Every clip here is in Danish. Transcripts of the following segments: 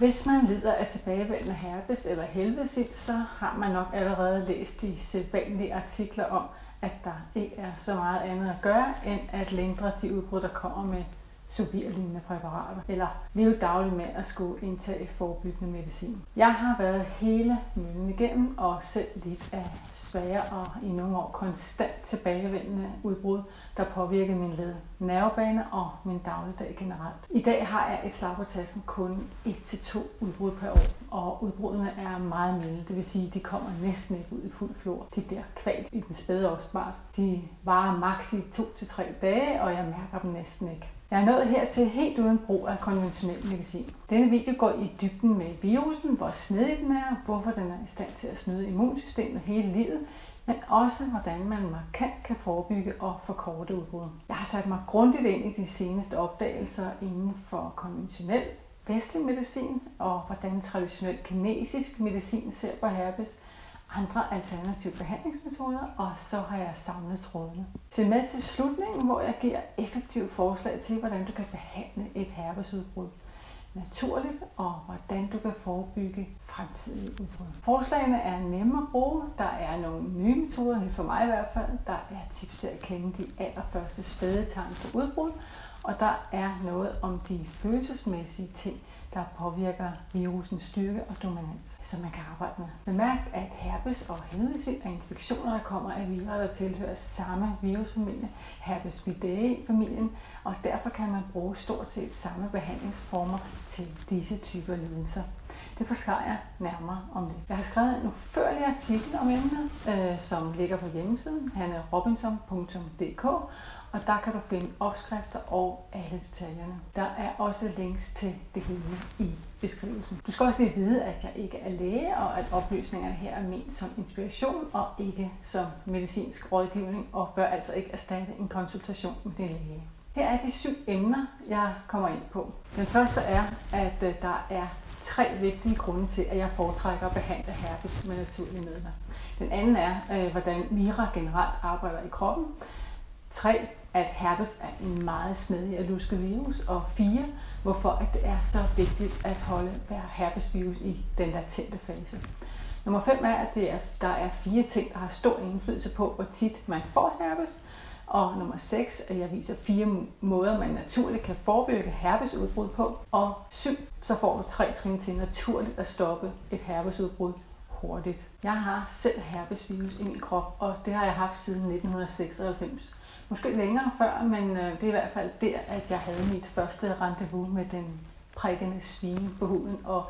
Hvis man lider af tilbagevendende herpes eller helvedesild, så har man nok allerede læst de sædvanlige artikler om, at der ikke er så meget andet at gøre, end at lindre de udbrud, der kommer med subirlignende præparater, eller leve dagligt med at skulle indtage forebyggende medicin. Jeg har været hele møllen igennem og selv lidt af svære og i nogle år konstant tilbagevendende udbrud, der påvirkede min led, nervebane og min dagligdag generelt. I dag har jeg et slag kun 1-2 udbrud per år, og udbruddene er meget milde, det vil sige, at de kommer næsten ikke ud i fuld flor. De bliver kvalt i den spæde opspart. De varer maks i 2-3 dage, og jeg mærker dem næsten ikke. Jeg er nået hertil helt uden brug af konventionel medicin. Denne video går i dybden med virusen, hvor snedig den er, hvorfor den er i stand til at snyde immunsystemet hele livet, men også hvordan man markant kan forebygge og forkorte udbrud. Jeg har sat mig grundigt ind i de seneste opdagelser inden for konventionel vestlig medicin og hvordan traditionel kinesisk medicin ser på herpes, andre alternative behandlingsmetoder, og så har jeg samlet trådene. Se med til slutningen, hvor jeg giver effektive forslag til, hvordan du kan behandle et herpesudbrud naturligt, og hvordan du kan forebygge fremtidige udbrud. Forslagene er nemme at bruge. Der er nogle nye metoder, for mig i hvert fald. Der er tips til at kende de allerførste spædetegn på udbrud, og der er noget om de følelsesmæssige ting, der påvirker virusens styrke og dominans, som man kan arbejde med. Bemærk, at herpes og helvedesild er infektioner, der kommer af virer, der tilhører samme virusfamilie, herpes familien og derfor kan man bruge stort set samme behandlingsformer til disse typer lidelser. Det forklarer jeg nærmere om det. Jeg har skrevet en udførlig artikel om emnet, øh, som ligger på hjemmesiden hannerobinson.dk, og der kan du finde opskrifter og alle detaljerne. Der er også links til det hele i beskrivelsen. Du skal også lige vide, at jeg ikke er læge, og at oplysningerne her er ment som inspiration og ikke som medicinsk rådgivning, og bør altså ikke erstatte en konsultation med din læge. Her er de syv emner, jeg kommer ind på. Den første er, at øh, der er tre vigtige grunde til, at jeg foretrækker at behandle herpes med naturlige midler. Den anden er, øh, hvordan Mira generelt arbejder i kroppen. 3. At herpes er en meget snedig og luske virus. Og 4. Hvorfor at det er så vigtigt at holde hver herpesvirus i den latente fase. Nummer 5 er, at det er, der er fire ting, der har stor indflydelse på, hvor tit man får herpes. Og nummer 6, at jeg viser fire måder, man naturligt kan forebygge herpesudbrud på. Og 7, så får du tre trin til naturligt at stoppe et herpesudbrud hurtigt. Jeg har selv herpesvirus i min krop, og det har jeg haft siden 1996 måske længere før, men øh, det er i hvert fald der, at jeg havde mit første rendezvous med den prikkende svine på huden og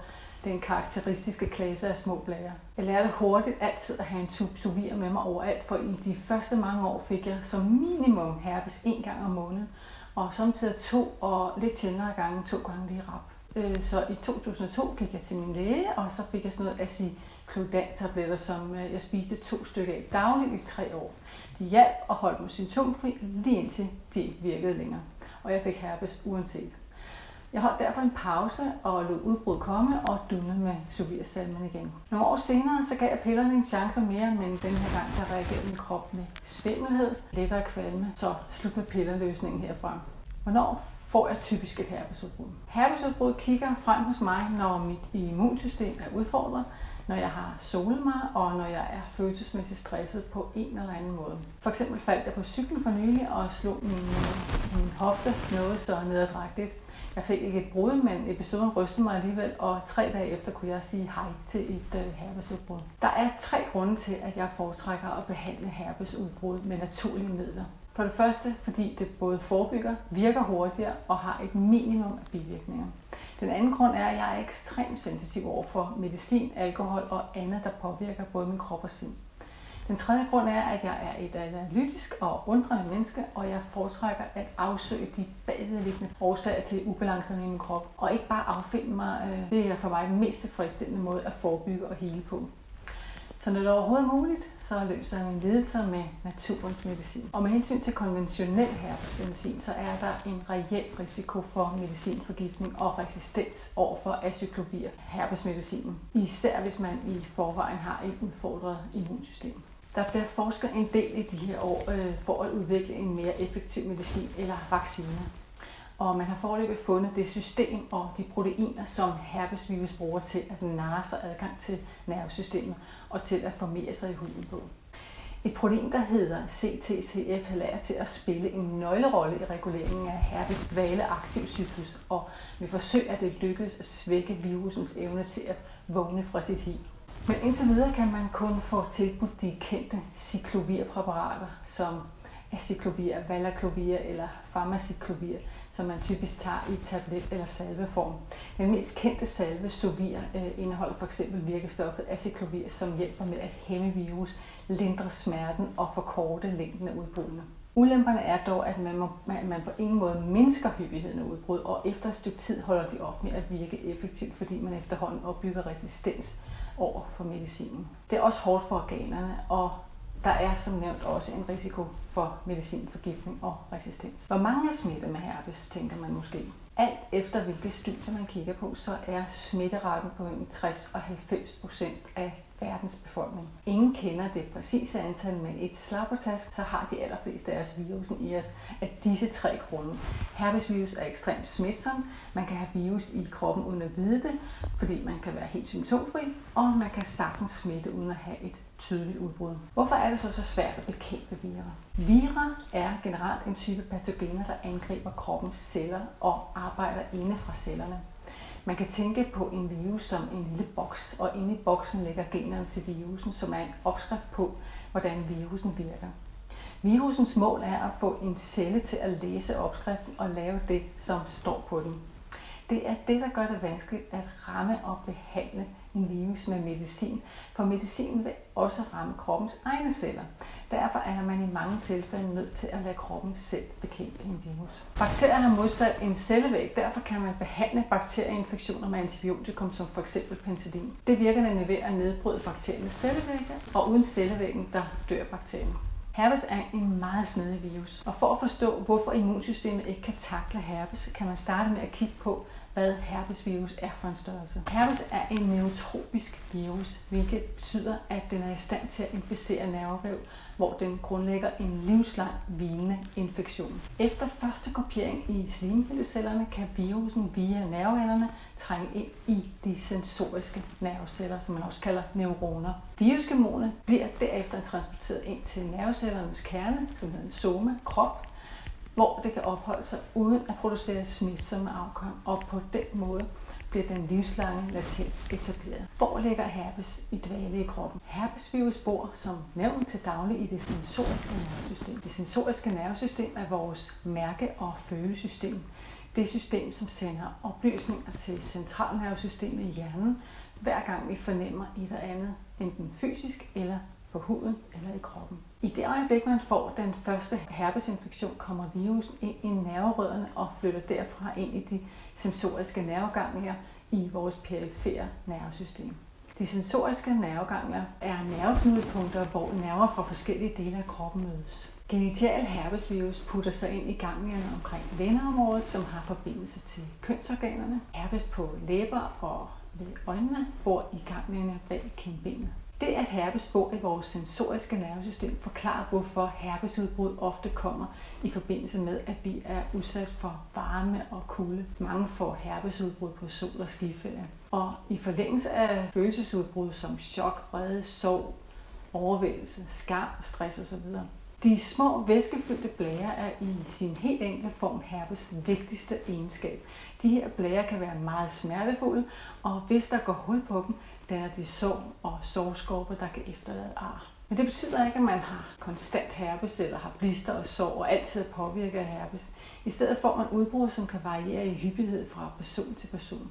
den karakteristiske klasse af små blære. Jeg lærte hurtigt altid at have en tube sovir med mig overalt, for i de første mange år fik jeg som minimum herpes en gang om måneden, og samtidig to og lidt sjældnere gange to gange lige rap. Øh, så i 2002 gik jeg til min læge, og så fik jeg sådan noget aciclodan-tabletter, som øh, jeg spiste to stykker af dagligt i tre år. De hjalp og holdt mig symptomfri, lige indtil de ikke virkede længere. Og jeg fik herpes uanset. Jeg holdt derfor en pause og lod udbrud komme og dunede med Soviersalmen igen. Nogle år senere så gav jeg pillerne en chance mere, men den her gang der reagerede min krop med svimmelhed, lettere kvalme, så slut med pillerløsningen herfra. Hvornår får jeg typisk et herpesudbrud? Herpesudbrud kigger frem hos mig, når mit immunsystem er udfordret, når jeg har solet mig, og når jeg er følelsesmæssigt stresset på en eller anden måde. For eksempel faldt jeg på cyklen for nylig og slog min, min hofte noget så nedadrægtigt. Jeg fik ikke et brud, men episoden rystede mig alligevel, og tre dage efter kunne jeg sige hej til et øh, herpesudbrud. Der er tre grunde til, at jeg foretrækker at behandle herpesudbrud med naturlige midler. For det første, fordi det både forebygger, virker hurtigere og har et minimum af bivirkninger. Den anden grund er, at jeg er ekstremt sensitiv over for medicin, alkohol og andet, der påvirker både min krop og sind. Den tredje grund er, at jeg er et analytisk og undrende menneske, og jeg foretrækker at afsøge de bagvedliggende årsager til ubalancerne i min krop, og ikke bare affinde mig. Øh, det er for mig den mest tilfredsstillende måde at forebygge og hele på. Så når det er overhovedet muligt, så løser jeg mine lidelser med naturens medicin. Og med hensyn til konventionel herpesmedicin, så er der en reel risiko for medicinforgiftning og resistens over for herpesmedicinen. Især hvis man i forvejen har et udfordret immunsystem. Der bliver forsket en del i de her år øh, for at udvikle en mere effektiv medicin eller vaccine. og man har foreløbig fundet det system og de proteiner, som herpesvirus bruger til at narre sig adgang til nervesystemet og til at formere sig i huden på. Et protein, der hedder CTCF, lader til at spille en nøglerolle i reguleringen af herpes dvale aktiv cyklus, og med forsøg at det lykkes at svække virusens evne til at vågne fra sit hiv. Men indtil videre kan man kun få tilbudt de kendte cyklovirpræparater, som acyclovir, valaclovir eller pharmaciclovir, som man typisk tager i tablet- eller salveform. Den mest kendte salve, Sovir, øh, indeholder for eksempel virkestoffet aciclovir, som hjælper med at hæmme virus, lindre smerten og forkorte længden af udbrudene. Ulemperne er dog, at man, må, man på ingen måde mindsker hyppigheden af udbrud, og efter et stykke tid holder de op med at virke effektivt, fordi man efterhånden opbygger resistens over for medicinen. Det er også hårdt for organerne, og der er som nævnt også en risiko for medicinforgiftning og resistens. Hvor mange er smittet med herpes, tænker man måske. Alt efter hvilke studier man kigger på, så er smitteraten på mellem 60 og 90 procent af verdens befolkning. Ingen kender det præcise antal, men et slappertask, så har de allerfleste af os virusen i os af disse tre grunde. Herpesvirus er ekstremt smitsom. Man kan have virus i kroppen uden at vide det, fordi man kan være helt symptomfri, og man kan sagtens smitte uden at have et tydeligt udbrud. Hvorfor er det så så svært at bekæmpe virer? Virer er generelt en type patogener, der angriber kroppens celler og arbejder inde fra cellerne. Man kan tænke på en virus som en lille boks, og inde i boksen ligger generne til virusen, som er en opskrift på, hvordan virusen virker. Virusens mål er at få en celle til at læse opskriften og lave det, som står på den. Det er det, der gør det vanskeligt at ramme og behandle en virus med medicin, for medicinen vil også ramme kroppens egne celler. Derfor er man i mange tilfælde nødt til at lade kroppen selv bekæmpe en virus. Bakterier har modsat en cellevæg, derfor kan man behandle bakterieinfektioner med antibiotikum som f.eks. penicillin. Det virker nemlig ved at nedbryde bakteriernes cellevægge, og uden cellevæggen, der dør bakterien. Herpes er en meget snedig virus, og for at forstå, hvorfor immunsystemet ikke kan takle herpes, kan man starte med at kigge på, hvad herpesvirus er for en størrelse. Herpes er en neutropisk virus, hvilket betyder, at den er i stand til at inficere nervevæv, hvor den grundlægger en livslang hvilende infektion. Efter første kopiering i slimhindecellerne kan virusen via nerveenderne trænge ind i de sensoriske nerveceller, som man også kalder neuroner. Virusgemonet bliver derefter transporteret ind til nervecellernes kerne, som hedder en soma, krop, hvor det kan opholde sig uden at producere smitsomme afkom, og på den måde bliver den livslange latens etableret. Hvor ligger herpes i dvale i kroppen? Herpesvirus bor som nævnt til daglig i det sensoriske nervesystem. Det sensoriske nervesystem er vores mærke- og følesystem. Det system, som sender oplysninger til centralnervesystemet i hjernen, hver gang vi fornemmer et eller andet, enten fysisk eller på huden eller i kroppen. I det øjeblik, man får den første herpesinfektion, kommer virusen ind i nerverødderne og flytter derfra ind i de sensoriske nerveganglier i vores perifere nervesystem. De sensoriske nerveganglier er nerveknudepunkter, hvor nerver fra forskellige dele af kroppen mødes. Genital herpesvirus putter sig ind i ganglierne omkring venneområdet, som har forbindelse til kønsorganerne. Herpes på læber og ved øjnene bor i ganglierne bag kindbenet. Det, at herpes bor i vores sensoriske nervesystem, forklarer, hvorfor herpesudbrud ofte kommer i forbindelse med, at vi er udsat for varme og kulde. Mange får herpesudbrud på sol- og skiferie. Og i forlængelse af følelsesudbrud som chok, vrede, sorg, overvældelse, skam, stress osv. De små væskefyldte blære er i sin helt enkle form herpes vigtigste egenskab. De her blære kan være meget smertefulde, og hvis der går hul på dem, danner de sår og sårskorper, der kan efterlade ar. Men det betyder ikke, at man har konstant herpes eller har blister og sår og altid er påvirket af herpes. I stedet får man udbrud, som kan variere i hyppighed fra person til person.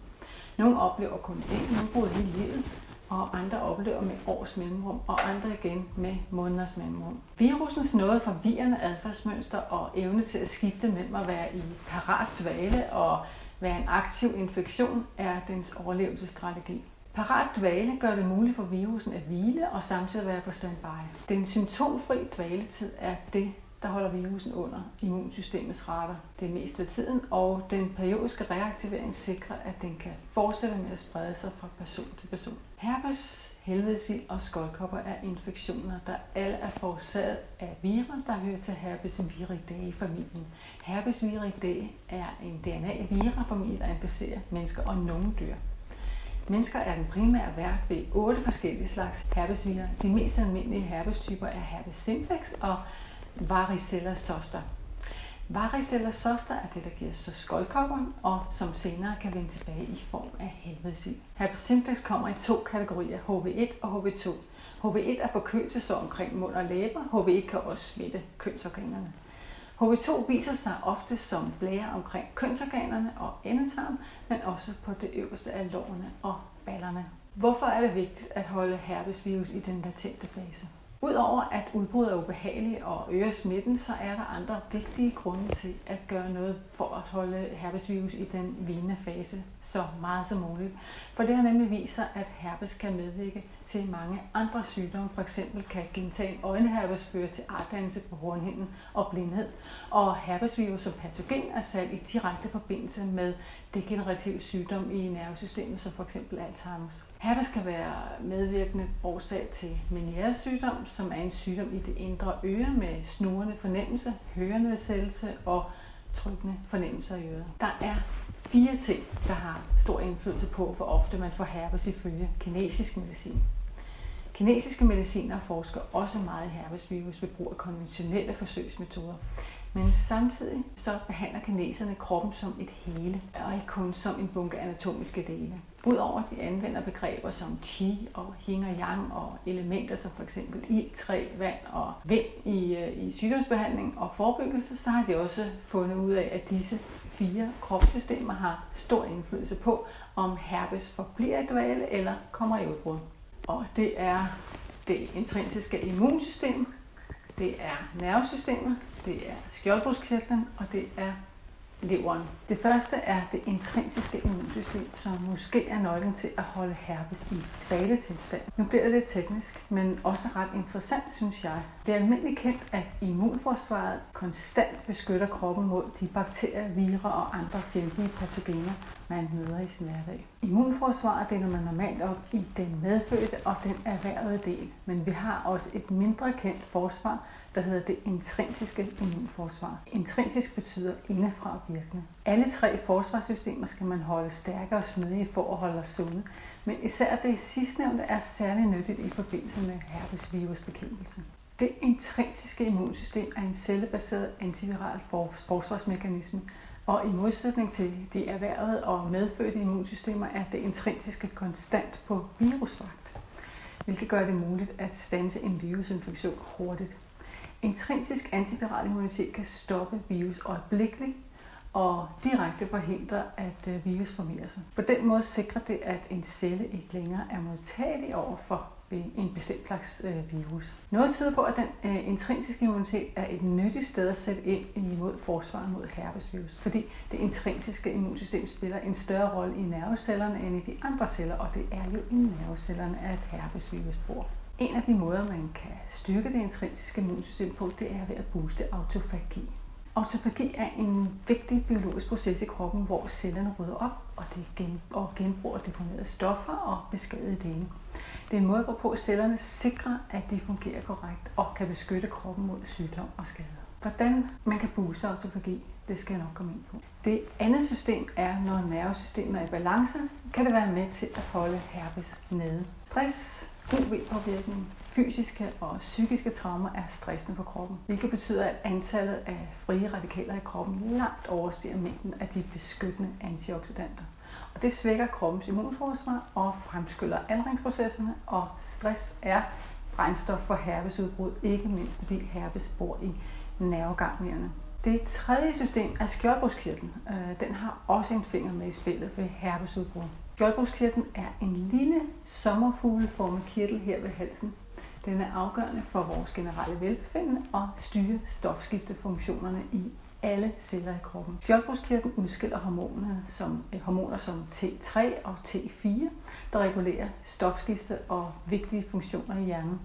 Nogle oplever kun én udbrud hele livet, og andre oplever med års mellemrum, og andre igen med måneders mellemrum. Virusens noget forvirrende adfærdsmønster og evne til at skifte mellem at være i parat dvale og være en aktiv infektion er dens overlevelsesstrategi. Parat dvale gør det muligt for virusen at hvile og samtidig være på standby. Den symptomfri dvaletid er det, der holder virusen under immunsystemets retter det meste af tiden, og den periodiske reaktivering sikrer, at den kan fortsætte med at sprede sig fra person til person. Herpes, helvedesild og skoldkopper er infektioner, der alle er forårsaget af virer, der hører til herpes viridae-familien. Herpes viridae er en DNA-virafamilie, der inficerer mennesker og nogle dyr. Mennesker er den primære vært ved otte forskellige slags herpesviner. De mest almindelige herpestyper er herpes simplex og varicella zoster. Varicella zoster er det, der giver så skoldkopper, og som senere kan vende tilbage i form af helvedesild. Herpes simplex kommer i to kategorier, HV1 og HV2. HV1 er forkølelse omkring mund og læber. HV1 kan også smitte kønsorganerne. HB2 viser sig ofte som blære omkring kønsorganerne og endetarm, men også på det øverste af lårene og ballerne. Hvorfor er det vigtigt at holde herpesvirus i den latente fase? Udover at udbruddet er ubehageligt og øger smitten, så er der andre vigtige grunde til at gøre noget for at holde herpesvirus i den vigende fase så meget som muligt. For det har nemlig vist sig, at herpes kan medvirke til mange andre sygdomme. For eksempel kan gentagen øjenherpes føre til artdannelse på hornhinden og blindhed. Og herpesvirus som patogen er sat i direkte forbindelse med degenerativ sygdom i nervesystemet, som for eksempel Alzheimer's. Herpes kan være medvirkende årsag til Meniere's sygdom, som er en sygdom i det indre øre med snurrende fornemmelse, hørenedsættelse og trykkende fornemmelser i øret. Der er fire ting, der har stor indflydelse på, hvor ofte man får herpes ifølge kinesisk medicin. Kinesiske mediciner forsker også meget i herpesvirus ved brug af konventionelle forsøgsmetoder. Men samtidig så behandler kineserne kroppen som et hele, og ikke kun som en bunke anatomiske dele. Udover at de anvender begreber som qi og yin og yang og elementer som for eksempel ild, træ, vand og vind i, øh, i sygdomsbehandling og forebyggelse, så har de også fundet ud af, at disse fire kropssystemer har stor indflydelse på, om herpes forbliver i dvale eller kommer i udbrud. Og det er det intrinsiske immunsystem, det er nervesystemet, det er skjoldbruskkirtlen, og det er leveren. Det første er det intrinsiske immunsystem, som måske er nøglen til at holde herpes i dvaletilstand. Nu bliver det lidt teknisk, men også ret interessant, synes jeg. Det er almindeligt kendt, at immunforsvaret konstant beskytter kroppen mod de bakterier, virer og andre fjendtlige patogener, man møder i sin hverdag. Immunforsvaret deler man normalt op i den medfødte og den erhvervede del, men vi har også et mindre kendt forsvar, der hedder det intrinsiske immunforsvar. Intrinsisk betyder indefra virkende. Alle tre forsvarssystemer skal man holde stærke og smidige for at holde os sunde, men især det sidstnævnte er særlig nyttigt i forbindelse med herpesvirusbekæmpelse. Det intrinsiske immunsystem er en cellebaseret antiviral forsvarsmekanisme, og i modsætning til de erhvervede og medfødte immunsystemer er det intrinsiske konstant på virusvagt, hvilket gør det muligt at stanse en virusinfektion hurtigt. Intrinsisk antiviral immunitet kan stoppe virus øjeblikkeligt og direkte forhindre, at øh, virus formerer sig. På den måde sikrer det, at en celle ikke længere er modtagelig over for ved en bestemt slags øh, virus. Noget tyder på, at den øh, intrinsiske immunitet er et nyttigt sted at sætte ind imod forsvaret mod herpesvirus, fordi det intrinsiske immunsystem spiller en større rolle i nervecellerne end i de andre celler, og det er jo i nervecellerne, at herpesvirus bor. En af de måder, man kan styrke det intrinsiske immunsystem på, det er ved at booste autofagi. Autofagi er en vigtig biologisk proces i kroppen, hvor cellerne rydder op og, det gen, og genbruger deponerede stoffer og beskadigede dele. Det er en måde, hvorpå cellerne sikrer, at de fungerer korrekt og kan beskytte kroppen mod sygdom og skader. Hvordan man kan booste autofagi, det skal jeg nok komme ind på. Det andet system er, når nervesystemet er i balance, kan det være med til at holde herpes nede. Stress, UV-påvirkning, fysiske og psykiske traumer er stressende for kroppen, hvilket betyder, at antallet af frie radikaler i kroppen langt overstiger mængden af de beskyttende antioxidanter. Og det svækker kroppens immunforsvar og fremskynder aldringsprocesserne, og stress er brændstof for herpesudbrud, ikke mindst fordi herpes bor i nerveganglierne. Det tredje system er skjoldbruskkirtlen. Øh, den har også en finger med i spillet ved herpesudbrud. Skjoldbruskkirtlen er en lille sommerfugleformet kirtel her ved halsen. Den er afgørende for vores generelle velbefindende og styrer stofskiftefunktionerne i alle celler i kroppen. Skjoldbruskkirtlen udskiller hormoner som, eh, hormoner som T3 og T4, der regulerer stofskifte og vigtige funktioner i hjernen.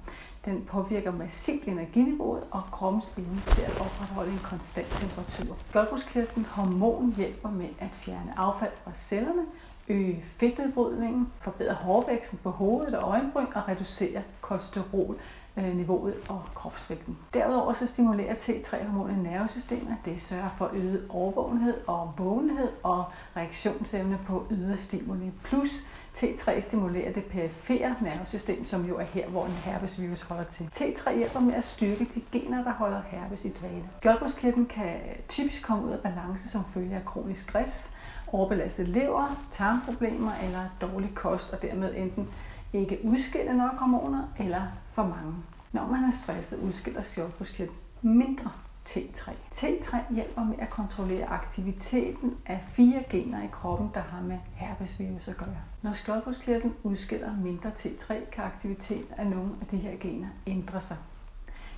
Den påvirker massivt energiniveauet og kroppens evne til at opretholde en konstant temperatur. Skjoldbruskkirtlen hormon hjælper med at fjerne affald fra cellerne, øge fedtnedbrydningen, forbedre hårvæksten på hovedet og øjenbryn og reducere kolesterol, Øh, niveauet og kropsvægten. Derudover så stimulerer T3-hormonet nervesystemet. Det sørger for øget overvågenhed og vågenhed og reaktionsevne på ydre stimuli. Plus T3 stimulerer det perifere nervesystem, som jo er her, hvor en herpesvirus holder til. T3 hjælper med at styrke de gener, der holder herpes i dvale. Skjoldbruskkirtlen kan typisk komme ud af balance som følge af kronisk stress, overbelastet lever, tarmproblemer eller dårlig kost, og dermed enten ikke udskille nok hormoner eller for mange. Når man er stresset, udskiller skjoldbruskkirtlen mindre T3. T3 hjælper med at kontrollere aktiviteten af fire gener i kroppen, der har med herpesvirus at gøre. Når skjoldbruskkirtlen udskiller mindre T3, kan aktiviteten af nogle af de her gener ændre sig.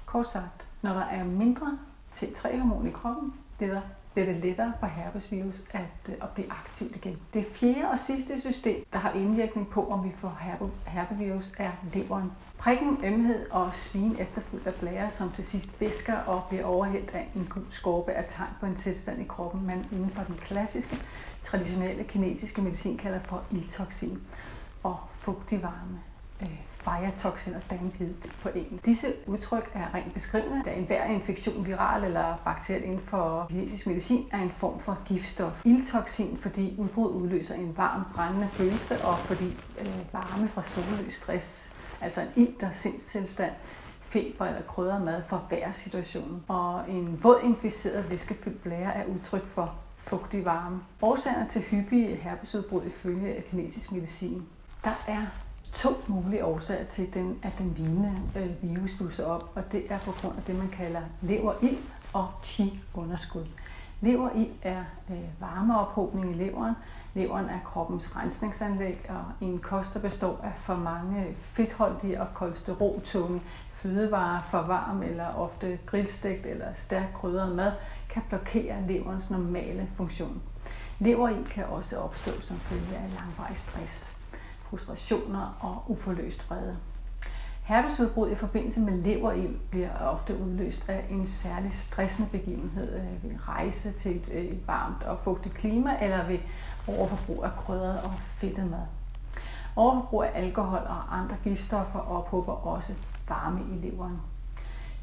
Kort sagt, når der er mindre T3-hormon i kroppen, bliver der bliver det lettere for herpesvirus at, øh, at blive aktivt igen. Det fjerde og sidste system, der har indvirkning på, om vi får herpe, herpevirus, er leveren. Prikken, ømhed og svin efterfulgt af blære, som til sidst væsker og bliver overhældt af en gul skorpe, er tegn på en tilstand i kroppen, man inden for den klassiske, traditionelle kinesiske medicin kalder for ildtoksin og fugtig varme. Øh, firetoxin og damphed på engelsk. Disse udtryk er rent beskrivende, da enhver infektion, viral eller bakteriel inden for kinesisk medicin, er en form for giftstof. Ildtoxin, fordi udbrud udløser en varm, brændende følelse, og fordi øh, varme fra solløs stress, altså en ild, der sindstilstand, feber eller krydder mad forværrer situationen. Og en våd inficeret væskefyldt blære er udtryk for fugtig varme. Årsagerne til hyppige herpesudbrud ifølge kinesisk medicin. Der er to mulige årsager til, den, at den vine øh, virus blusser op, og det er på grund af det, man kalder leverild og chi-underskud. Leverild er øh, varmeophobning i leveren. Leveren er kroppens rensningsanlæg, og en kost, der består af for mange fedtholdige og kolesteroltunge fødevarer, for varm eller ofte grillstegt eller stærkt krydret mad, kan blokere leverens normale funktion. Leverild kan også opstå som følge af langvarig stress frustrationer og uforløst vrede. Herpesudbrud i forbindelse med leverild bliver ofte udløst af en særlig stressende begivenhed øh, ved rejse til et, øh, et varmt og fugtigt klima eller ved overforbrug af krydret og fedtet mad. Overforbrug af alkohol og andre giftstoffer ophober også varme i leveren.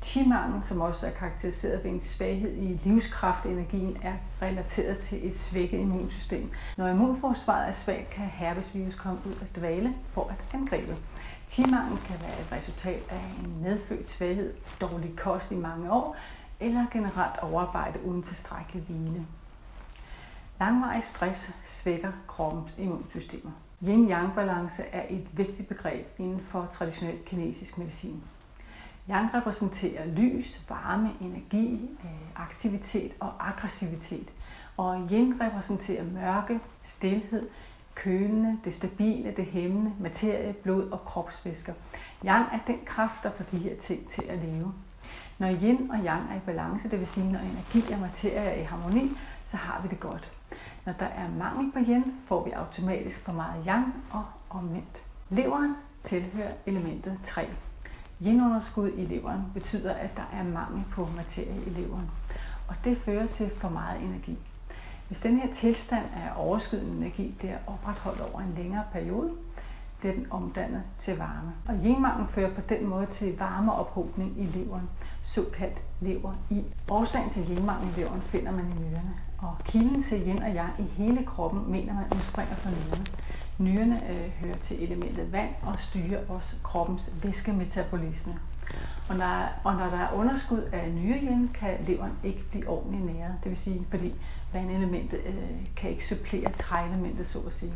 Qimangel, som også er karakteriseret ved en svaghed i livskraftenergien, er relateret til et svækket immunsystem. Når immunforsvaret er svagt, kan herpesvirus komme ud af dvale for at angribe. Qimangel kan være et resultat af en medfødt svaghed, dårlig kost i mange år, eller generelt overarbejde uden tilstrækkelig hvile. Langvarig stress svækker kroppens immunsystemer. Yin-yang-balance er et vigtigt begreb inden for traditionel kinesisk medicin. Yang repræsenterer lys, varme, energi, øh, aktivitet og aggressivitet. Og yin repræsenterer mørke, stilhed, kølende, det stabile, det hæmmende, materie, blod og kropsvæsker. Yang er den kraft, der får de her ting til at leve. Når yin og yang er i balance, det vil sige, når energi og materie er i harmoni, så har vi det godt. Når der er mangel på yin, får vi automatisk for meget yang og omvendt. Leveren tilhører elementet 3. Yin-underskud i leveren betyder, at der er mangel på materie i leveren, og det fører til for meget energi. Hvis den her tilstand af overskydende energi bliver opretholdt over en længere periode, bliver den omdannet til varme. Og yin fører på den måde til varmeophobning i leveren, såkaldt lever i. Årsagen til yin i leveren finder man i nyrerne, og kilden til yin og yang i hele kroppen mener man udspringer fra nyrerne. Nyrerne øh, hører til elementet vand og styrer også kroppens væskemetabolisme. Og når, og når der er underskud af nyrejen, kan leveren ikke blive ordentligt næret. Det vil sige, fordi vandelementet øh, kan ikke supplere træelementet, så at sige.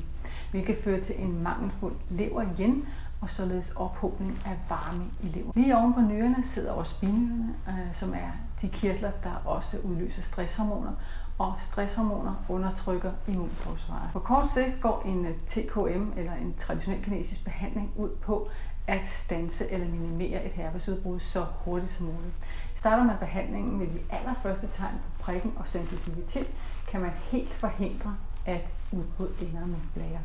Hvilket fører til en mangelfuld lever igen, og således ophobning af varme i leveren. Lige oven på nyrerne sidder også binyrerne, øh, som er de kirtler, der også udløser stresshormoner, og stresshormoner undertrykker immunforsvaret. På kort sigt går en øh, TKM eller en traditionel kinesisk behandling ud på at stanse eller minimere et herpesudbrud så hurtigt som muligt. Starter man behandlingen med de allerførste tegn på prikken og sensitivitet, kan man helt forhindre, at udbrud ender med blære.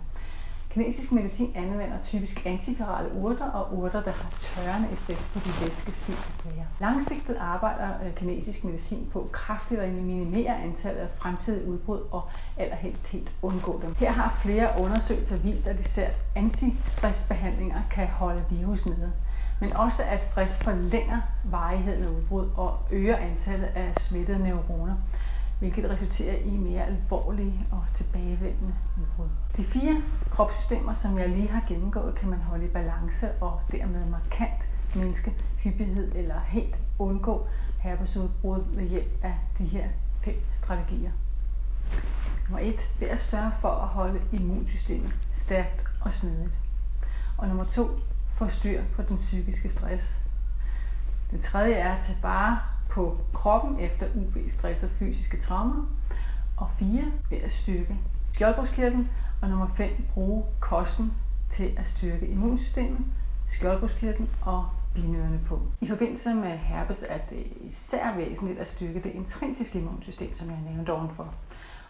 Kinesisk medicin anvender typisk antivirale urter og urter, der har tørrende effekt på de væskefyldte blære. Langsigtet arbejder øh, kinesisk medicin på kraftigt at minimere antallet af fremtidige udbrud og allerhelst helt undgå dem. Her har flere undersøgelser vist, at især antistressbehandlinger kan holde virus nede men også at stress forlænger varigheden af udbrud og øger antallet af smittede neuroner hvilket resulterer i mere alvorlige og tilbagevendende udbrud. De fire kropssystemer, som jeg lige har gennemgået, kan man holde i balance og dermed markant mindske hyppighed eller helt undgå herpesudbrud ved hjælp af de her fem strategier. Nummer 1. det er at sørge for at holde immunsystemet stærkt og smidigt. Og nummer 2. få styr på den psykiske stress. Det tredje er at tage bare på kroppen efter UV-stress og fysiske traumer. Og 4 ved at styrke skjoldbruskkirtlen. Og nummer 5 bruge kosten til at styrke immunsystemet, skjoldbruskkirtlen og binyrerne på. I forbindelse med herpes er det især væsentligt at styrke det intrinsiske immunsystem, som jeg nævnte ovenfor.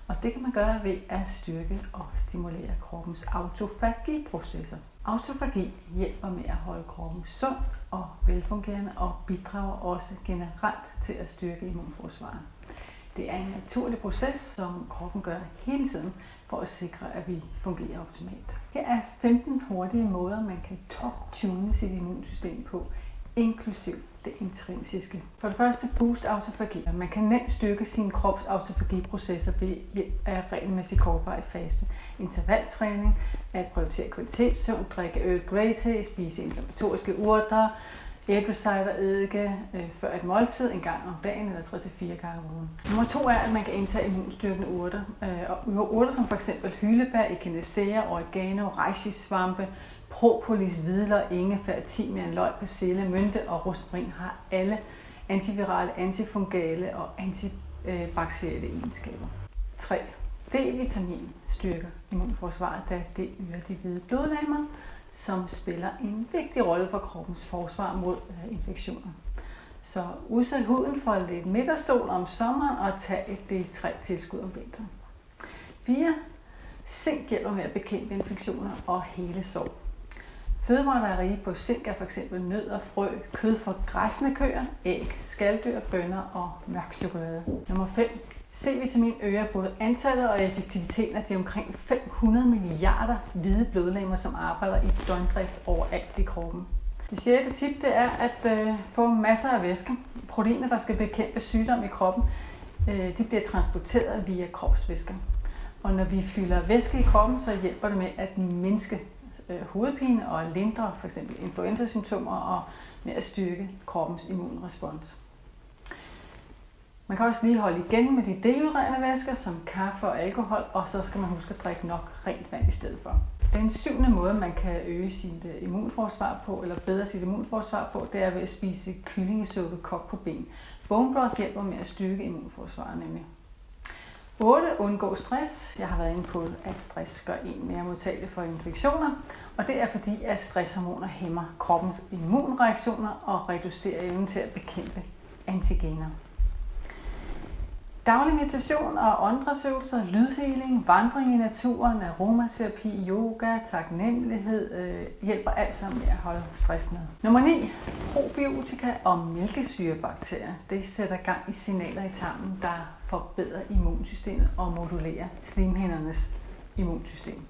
Og det kan man gøre ved at styrke og stimulere kroppens autofagiprocesser. Autofagi hjælper med at holde kroppen sund og velfungerende og bidrager også generelt til at styrke immunforsvaret. Det er en naturlig proces, som kroppen gør hele tiden for at sikre, at vi fungerer optimalt. Her er 15 hurtige måder, man kan top-tune sit immunsystem på, inklusiv det intrinsiske. For det første boost autofagi. Man kan nemt styrke sin krops autofagiprocesser ved hjælp af regelmæssig kortvarig faste. Intervaltræning, at prioritere kvalitetssøvn, drikke øl grey tea, spise inflammatoriske urter, æblecideredike øh, før et måltid en gang om dagen eller 3-4 gange om ugen. Nummer to er, at man kan indtage immunstyrkende urter. Øh, og urter som f.eks. hyldebær, echinacea, oregano, reishi svampe, propolis, hvidløg, ingefær, timian, løg, persille, mynte og rosmarin har alle antivirale, antifungale og antibakterielle egenskaber. 3. D-vitamin styrker immunforsvaret, da det øger de hvide blodlegemer, som spiller en vigtig rolle for kroppens forsvar mod øh, infektioner. Så udsæt huden for lidt midtersol om sommeren og tag et D3-tilskud om vinteren. 4. Zink hjælper med at bekæmpe infektioner og hele sår. Fødevarer, der er rige på zink, er f.eks. nødder, frø, kød fra græsne køer, æg, skalddyr, bønner og mørk chokolade. Nummer 5. C-vitamin øger både antallet og effektiviteten af de omkring 500 milliarder hvide blodlegemer, som arbejder i døgndrift overalt i kroppen. Det sjette tip det er at øh, få masser af væske. Proteiner, der skal bekæmpe sygdom i kroppen, øh, de bliver transporteret via kropsvæsker. Og når vi fylder væske i kroppen, så hjælper det med at mindske øh, hovedpine og lindre f.eks. influenzasymptomer og med at styrke kroppens immunrespons. Man kan også lige holde igen med de dehydrerende væsker som kaffe og alkohol, og så skal man huske at drikke nok rent vand i stedet for. Den syvende måde, man kan øge sit øh, immunforsvar på, eller bedre sit immunforsvar på, det er ved at spise kyllingesuppe kogt på ben. Bone broth hjælper med at styrke immunforsvaret nemlig. 8. Undgå stress. Jeg har været inde på, at stress gør en mere modtagelig for infektioner, og det er fordi, at stresshormoner hæmmer kroppens immunreaktioner og reducerer evnen til at bekæmpe antigener. Daglig meditation og åndedrætsøvelser, lydhealing, vandring i naturen, aromaterapi, yoga, taknemmelighed øh, hjælper alt sammen med at holde stress ned. Nummer 9. Probiotika og mælkesyrebakterier. Det sætter gang i signaler i tarmen, der forbedrer immunsystemet og modulerer slimhindernes immunsystem.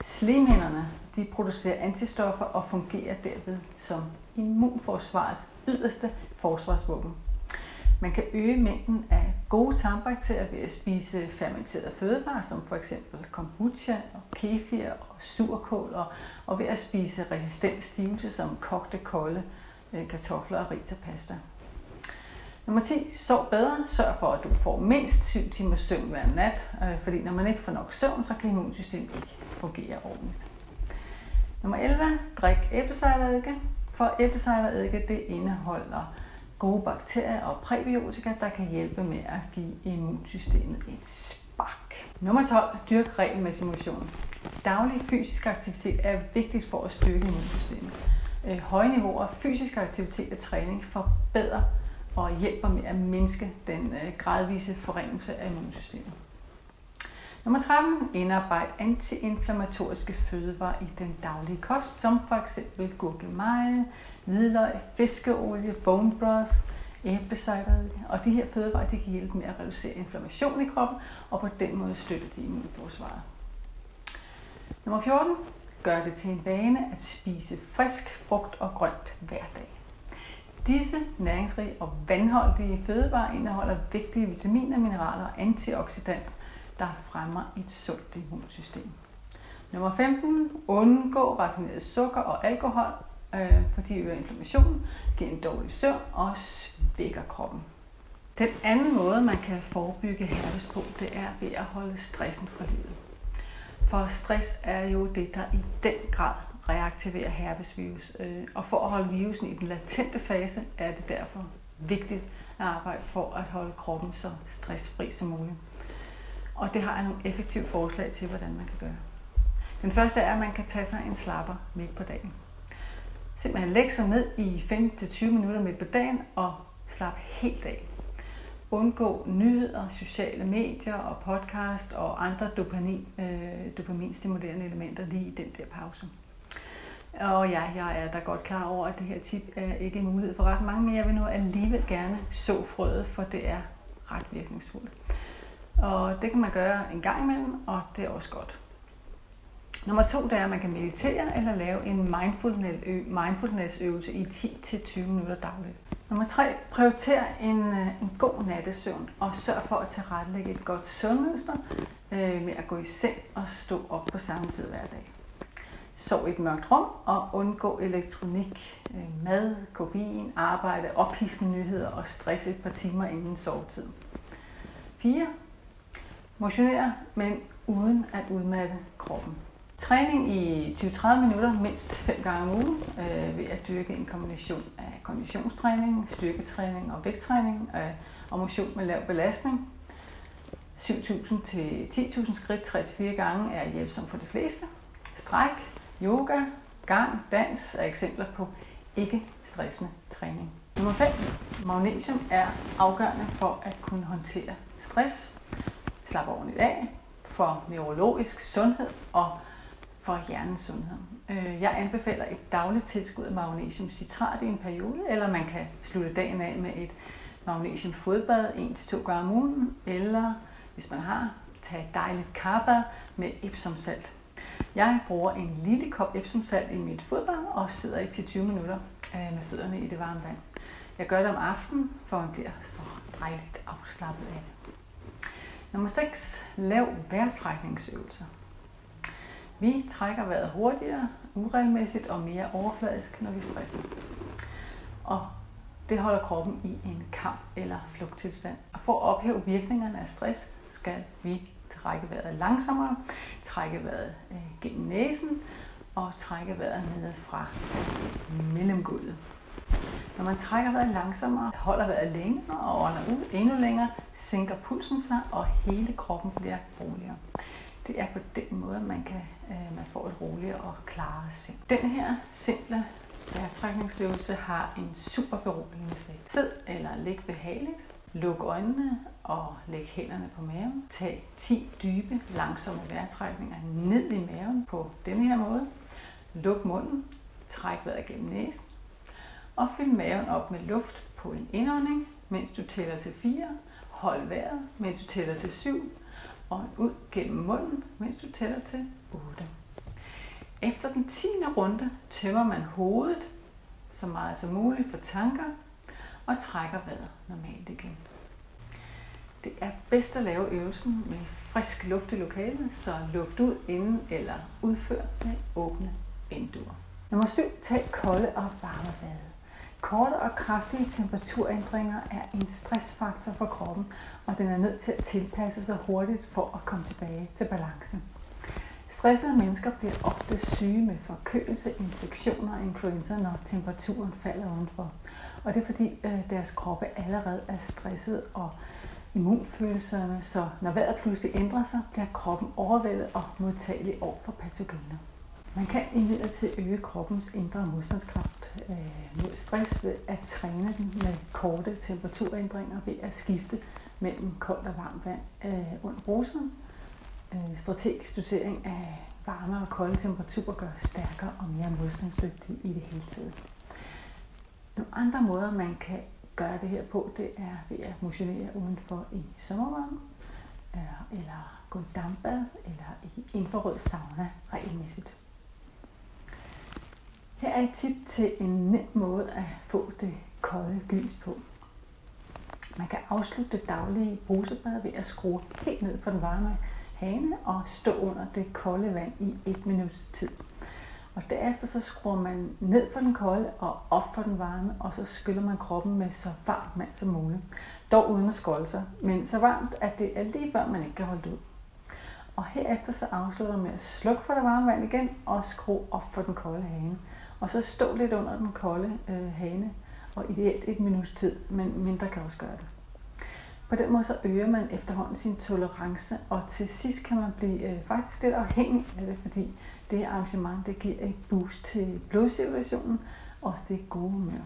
Slimhinderne de producerer antistoffer og fungerer derved som immunforsvarets yderste forsvarsvåben. Man kan øge mængden af gode tarmbakterier ved at spise fermenterede fødevarer, som for eksempel kombucha og kefir og surkål, og, og ved at spise resistent stivelse som kogte kolde øh, kartofler og pasta. Nummer 10. Sov bedre. Sørg for, at du får mindst 7 timer søvn hver nat, øh, fordi når man ikke får nok søvn, så kan immunsystemet ikke fungere ordentligt. Nummer 11. Drik æblecideredike, for æblecideredike det indeholder gode bakterier og præbiotika, der kan hjælpe med at give immunsystemet et spark. Nummer 12. Dyrk regelmæssig motion. Daglig fysisk aktivitet er vigtigt for at styrke immunsystemet. Øh, høje niveauer af fysisk aktivitet og træning forbedrer og hjælper med at mindske den øh, gradvise forringelse af immunsystemet. Nummer 13. Indarbejd antiinflammatoriske fødevarer i den daglige kost, som for eksempel gurkemeje, hvidløg, fiskeolie, bone broth, æblecider. Og de her fødevarer de kan hjælpe med at reducere inflammation i kroppen, og på den måde støtte de immunforsvaret. Nummer 14. Gør det til en vane at spise frisk frugt og grønt hver dag. Disse næringsrige og vandholdige fødevarer indeholder vigtige vitaminer, mineraler og antioxidanter, der fremmer et sundt immunsystem. Nummer 15. Undgå raffineret sukker og alkohol, øh, fordi øger inflammation, giver en dårlig søvn og svækker kroppen. Den anden måde, man kan forebygge herpes på, det er ved at holde stressen fra livet. For stress er jo det, der i den grad reaktivere herpesvirus. Øh, og for at holde virusen i den latente fase, er det derfor vigtigt at arbejde for at holde kroppen så stressfri som muligt. Og det har jeg nogle effektive forslag til, hvordan man kan gøre. Den første er, at man kan tage sig en slapper midt på dagen. Simpelthen lægge sig ned i 5-20 minutter midt på dagen og slappe helt af. Undgå nyheder, sociale medier og podcast og andre dopamin, øh, dopaminstimulerende elementer lige i den der pause. Og ja, jeg er da godt klar over, at det her tip er ikke en mulighed for ret mange, men jeg vil nu alligevel gerne så frøet, for det er ret virkningsfuldt. Og det kan man gøre en gang imellem, og det er også godt. Nummer to, det er, at man kan meditere eller lave en mindfulness øvelse i 10-20 minutter dagligt. Nummer tre, prioriter en, øh, en god nattesøvn og sørg for at tilrettelægge et godt søvnmønster øh, med at gå i seng og stå op på samme tid hver dag. Sov i et mørkt rum og undgå elektronik, øh, mad, koffein, arbejde, ophidsende nyheder og stress et par timer inden sovetid. 4. Motionere, men uden at udmatte kroppen. Træning i 20-30 minutter mindst 5 gange om ugen øh, ved at dyrke en kombination af konditionstræning, styrketræning og vægttræning øh, og motion med lav belastning. 7.000 til 10.000 skridt 3-4 gange er hjælpsomt for de fleste. Stræk, yoga, gang, dans er eksempler på ikke stressende træning. Nummer 5. Magnesium er afgørende for at kunne håndtere stress, slappe ordentligt af, for neurologisk sundhed og for hjernens sundhed. Øh, jeg anbefaler et dagligt tilskud af magnesium citrat i en periode, eller man kan slutte dagen af med et magnesium fodbad 1-2 gange om ugen, eller hvis man har, tage et dejligt karbad med Epsom salt. Jeg bruger en lille kop Epsom salt i mit fodbad og sidder i 10-20 minutter øh, med fødderne i det varme vand. Jeg gør det om aftenen, for man bliver så dejligt afslappet af det. Nummer 6. Lav vejrtrækningsøvelser. Vi trækker vejret hurtigere, uregelmæssigt og mere overfladisk, når vi stresser. Og det holder kroppen i en kamp eller flugttilstand. Og for at ophæve virkningerne af stress, skal vi trække vejret langsommere, trække vejret øh, gennem næsen og trække vejret ned fra mellemgulvet. Når man trækker vejret langsommere, holder vejret længere og ånder ud endnu længere, sænker pulsen sig, og hele kroppen bliver roligere. Det er på den måde, man kan øh, man får et roligere og klarere sind. Den her simple vejrtrækningsøvelse har en super beroligende effekt. Sid eller lig behageligt. Luk øjnene og læg hænderne på maven. Tag 10 dybe, langsomme vejrtrækninger ned i maven på denne her måde. Luk munden. Træk vejret gennem næsen. Og fyld maven op med luft på en indånding, mens du tæller til 4. Hold vejret, mens du tæller til 7 og ud gennem munden, mens du tæller til 8. Efter den 10. runde tømmer man hovedet så meget som muligt for tanker og trækker vejret normalt igen. Det er bedst at lave øvelsen med frisk luft i lokalet, så luft ud inden eller udfør med åbne vinduer. Nummer 7. Tag kolde og varme bade. Korte og kraftige temperaturændringer er en stressfaktor for kroppen, og den er nødt til at tilpasse sig hurtigt for at komme tilbage til balance. Stressede mennesker bliver ofte syge med forkølelse, infektioner og influenza, når temperaturen falder udenfor. Og det er fordi øh, deres kroppe allerede er stresset og immunfølsomme, så når vejret pludselig ændrer sig, bliver kroppen overvældet og modtagelig over for patogener. Man kan imidlertid øge kroppens indre modstandskraft øh, mod stress ved at træne den med korte temperaturændringer ved at skifte mellem koldt og varmt vand øh, under bruseren. øh, strategisk dosering af varme og kolde temperaturer gør stærkere og mere modstandsdygtig i det hele taget. Nogle andre måder, man kan gøre det her på, det er ved at motionere udenfor i sommervarmen, øh, eller gå i dampbad, eller i infrarød sauna regelmæssigt. Her er et tip til en nem måde at få det kolde gys på. Man kan afslutte det daglige brusebad ved at skrue helt ned på den varme hane og stå under det kolde vand i et minuts tid. Og derefter så skruer man ned for den kolde og op for den varme, og så skyller man kroppen med så varmt vand som muligt. Dog uden at skolde sig, men så varmt, at det er lige før man ikke kan holde det ud. Og herefter så afslutter man med at slukke for det varme vand igen og skrue op for den kolde hane. Og så stå lidt under den kolde øh, hane, og ideelt et minuts tid, men mindre kan også gøre det. På den måde så øger man efterhånden sin tolerance, og til sidst kan man blive øh, faktisk lidt afhængig af det, fordi det arrangement det giver et boost til blodcirkulationen og det gode humør.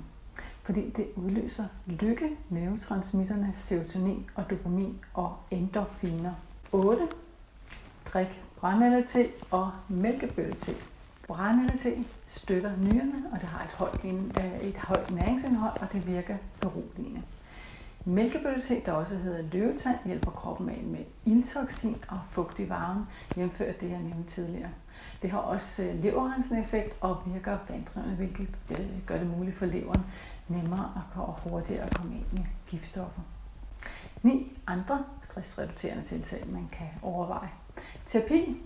Fordi det udløser lykke, neurotransmitterne serotonin og dopamin og endorfiner. 8. Drik brændælde og mælkebøtte te støtter nyrerne, og det har et højt, øh, et højt næringsindhold, og det virker beroligende. Mælkebøtte, der også hedder løvetand, hjælper kroppen af med ildtoxin og fugtig varme, jævnført det, jeg nævnte tidligere. Det har også øh, leverrensende effekt og virker vanddrivende, hvilket øh, gør det muligt for leveren nemmere og hurtigere at komme ind med giftstoffer. Ni andre stressreducerende tiltag, man kan overveje. Terapi.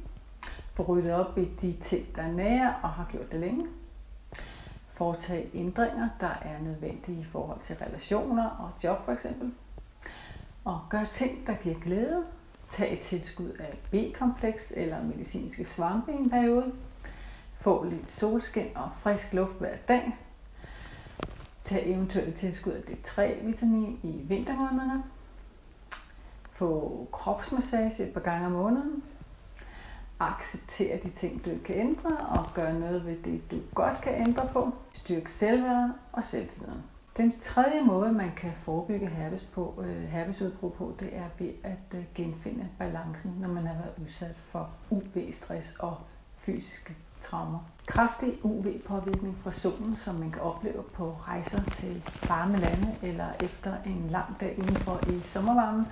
Få ryddet op i de ting, der er nære og har gjort det længe foretage ændringer, der er nødvendige i forhold til relationer og job for eksempel. Og gør ting, der giver glæde tage et tilskud af B-kompleks eller medicinske svampe i en periode. Få lidt solskin og frisk luft hver dag. Tag eventuelt tilskud af D3-vitamin i vintermånederne. Få kropsmassage et par gange om måneden acceptere de ting, du ikke kan ændre, og gør noget ved det, du godt kan ændre på. Styrk selvværd og selvtilliden. Den tredje måde, man kan forebygge herpes på, øh, herpesudbrud på, det er ved at øh, genfinde balancen, når man har været udsat for UV-stress og fysiske traumer. Kraftig UV-påvirkning fra solen, som man kan opleve på rejser til varme lande eller efter en lang dag udenfor i sommervarmen,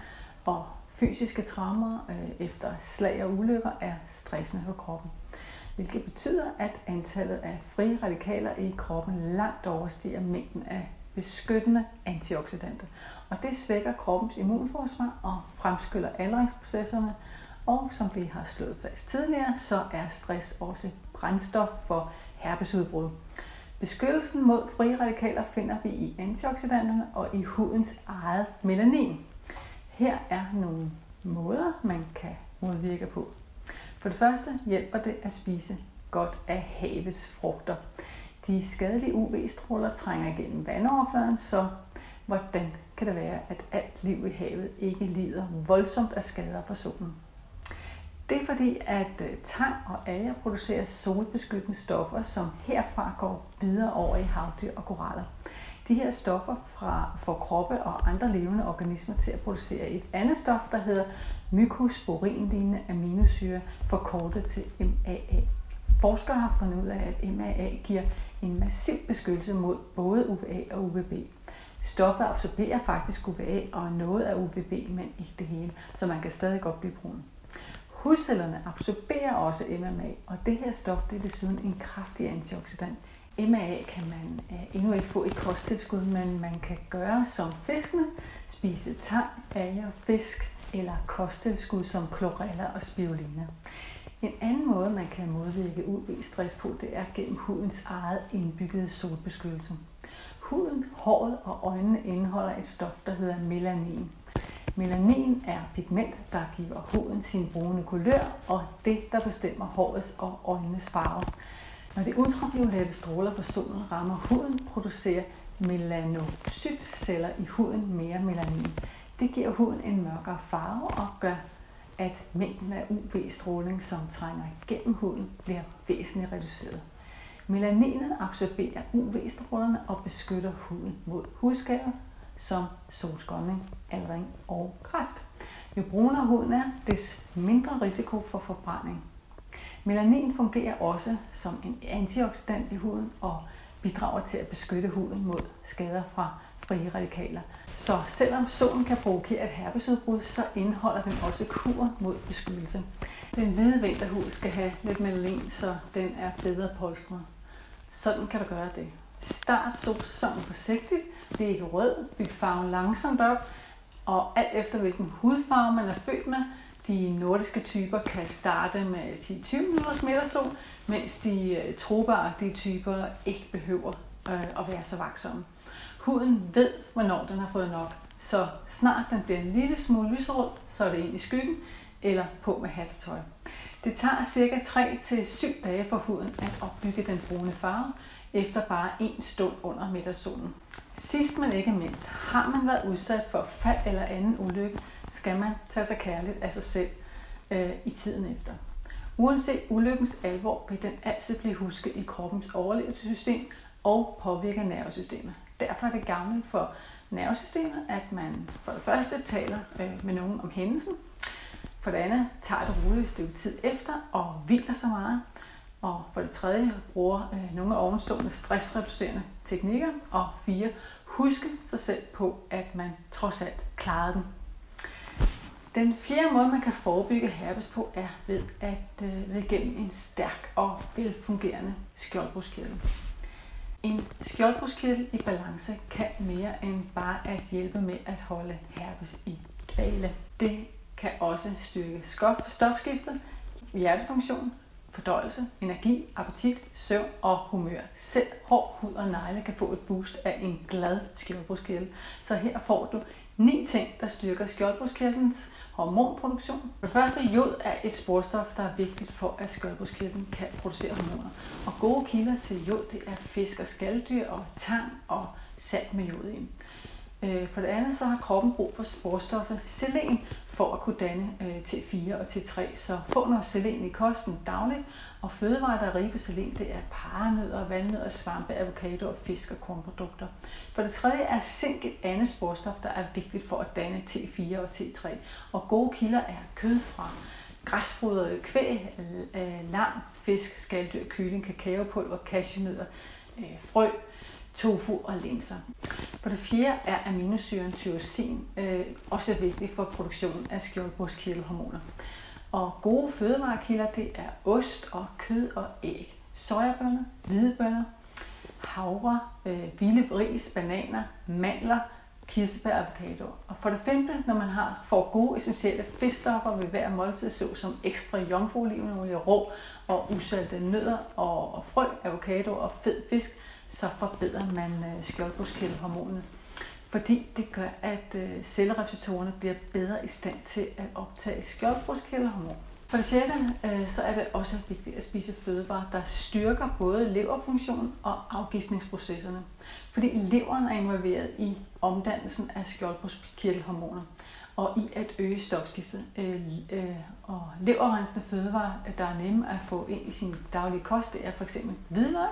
og fysiske traumer øh, efter slag og ulykker er stressende for kroppen. Hvilket betyder, at antallet af frie radikaler i kroppen langt overstiger mængden af beskyttende antioxidanter. Og det svækker kroppens immunforsvar og fremskyller aldringsprocesserne. Og som vi har slået fast tidligere, så er stress også brændstof for herpesudbrud. Beskyttelsen mod frie radikaler finder vi i antioxidanterne og i hudens eget melanin. Her er nogle måder, man kan modvirke på. For det første hjælper det at spise godt af havets frugter. De skadelige UV-stråler trænger igennem vandoverfladen, så hvordan kan det være, at alt liv i havet ikke lider voldsomt af skader fra solen? Det er fordi, at øh, tang og alger producerer solbeskyttende stoffer, som herfra går videre over i havdyr og koraller. De her stoffer fra, får kroppe og andre levende organismer til at producere et andet stof, der hedder mykosporinlignende aminosyre, forkortet til MAA. Forskere har fundet ud af, at MAA giver en massiv beskyttelse mod både UVA og UVB. Stoffet absorberer faktisk UVA og noget af UVB, men ikke det hele, så man kan stadig godt blive brun. Hudcellerne absorberer også MMA, og det her stof det er desuden en kraftig antioxidant. MAA kan man eh, endnu ikke få i kosttilskud, men man kan gøre som fiskene, spise tang, alger, fisk eller kosttilskud som chlorella og spirulina. En anden måde, man kan modvirke UV-stress på, det er gennem hudens eget indbyggede solbeskyttelse. Huden, håret og øjnene indeholder et stof, der hedder melanin. Melanin er pigment, der giver huden sin brune kulør, og det, der bestemmer hårets og øjnenes farve. Når de ultraviolette stråler fra solen rammer huden, producerer melanocytceller i huden mere melanin. Det giver huden en mørkere farve og gør, at mængden af UV-stråling, som trænger igennem huden, bliver væsentligt reduceret. Melaninet absorberer UV-strålerne og beskytter huden mod hudskader som solskoldning, aldring og kræft. Jo brunere huden er, des mindre risiko for forbrænding. Melanin fungerer også som en antioxidant i huden og bidrager til at beskytte huden mod skader fra frie radikaler. Så selvom solen kan provokere et herpesudbrud, så indeholder den også kur mod beskyttelse. Den hvide vinterhud skal have lidt melanin, så den er bedre polstret. Sådan kan du gøre det. Start solsæsonen forsigtigt. Det er ikke rød. Byg farven langsomt op. Og alt efter hvilken hudfarve man er født med, de nordiske typer kan starte med 10-20 minutters middagssol, mens de øh, typer ikke behøver øh, at være så vaksomme. Huden ved, hvornår den har fået nok, så snart den bliver en lille smule lyserød, så er det ind i skyggen eller på med hattetøj. Det tager cirka 3-7 dage for huden at opbygge den brune farve, efter bare en stund under middagssolen. Sidst men ikke mindst, har man været udsat for fald eller anden ulykke, skal man tage sig kærligt af sig selv øh, i tiden efter. Uanset ulykkens alvor vil den altid blive husket i kroppens overlevelsessystem og påvirker nervesystemet. Derfor er det gavnligt for nervesystemet, at man for det første taler øh, med nogen om hændelsen, for det andet tager det roligt et stykke tid efter og hviler så meget, og for det tredje bruger øh, nogle af ovenstående stressreducerende teknikker, og fire huske sig selv på, at man trods alt klarede den. Den fjerde måde, man kan forebygge herpes på, er ved at øh, ved gennem en stærk og velfungerende skjoldbruskkirtel. En skjoldbruskkirtel i balance kan mere end bare at hjælpe med at holde herpes i dvale. Det kan også styrke stofskiftet, hjertefunktion, fordøjelse, energi, appetit, søvn og humør. Selv hård hud og negle kan få et boost af en glad skjoldbruskkirtel. Så her får du ni ting, der styrker skjoldbruskkirtlens hormonproduktion. For det første, jod er et sporstof, der er vigtigt for, at skjoldbruskkirtlen kan producere hormoner. Og gode kilder til jod, det er fisk og skalddyr og tang og salt med jod i. Øh, for det andet så har kroppen brug for sporstoffet selen for at kunne danne øh, T4 og T3. Så få noget selen i kosten dagligt, og fødevarer, der er rige på selen, det er paranødder, vandnødder, svampe, avocado og fisk og kornprodukter. For det tredje er zink et andet sporstof, der er vigtigt for at danne T4 og T3. Og gode kilder er kød fra græsfoder, kvæg, øh, lam, fisk, skalddyr, kylling, kakaopulver, cashewnødder, frø, tofu og linser. For det fjerde er aminosyren tyrosin øh, også vigtig for produktionen af skjoldbruskkirtelhormoner. Og gode fødevarekilder, det er ost og kød og æg, sojabønner, hvidebønner, havre, øh, vilde ris, bananer, mandler, kirsebær og avocado. Og for det femte, når man har får gode essentielle fedtstoffer ved hver måltid, så som ekstra jomfruolivenolie, rå og usalte nødder og, og frø, avocado og fed fisk, så forbedrer man øh, skjoldbruskkirtelhormonet. Fordi det gør, at øh, cellereceptorerne bliver bedre i stand til at optage skjoldbruskkirtelhormon. For det sjette, øh, så er det også vigtigt at spise fødevarer, der styrker både leverfunktionen og afgiftningsprocesserne. Fordi leveren er involveret i omdannelsen af skjoldbruskkirtelhormoner og i at øge stofskiftet. Øh, øh, og leverrensende fødevarer, der er nemme at få ind i sin daglige kost, det er f.eks. hvidløg,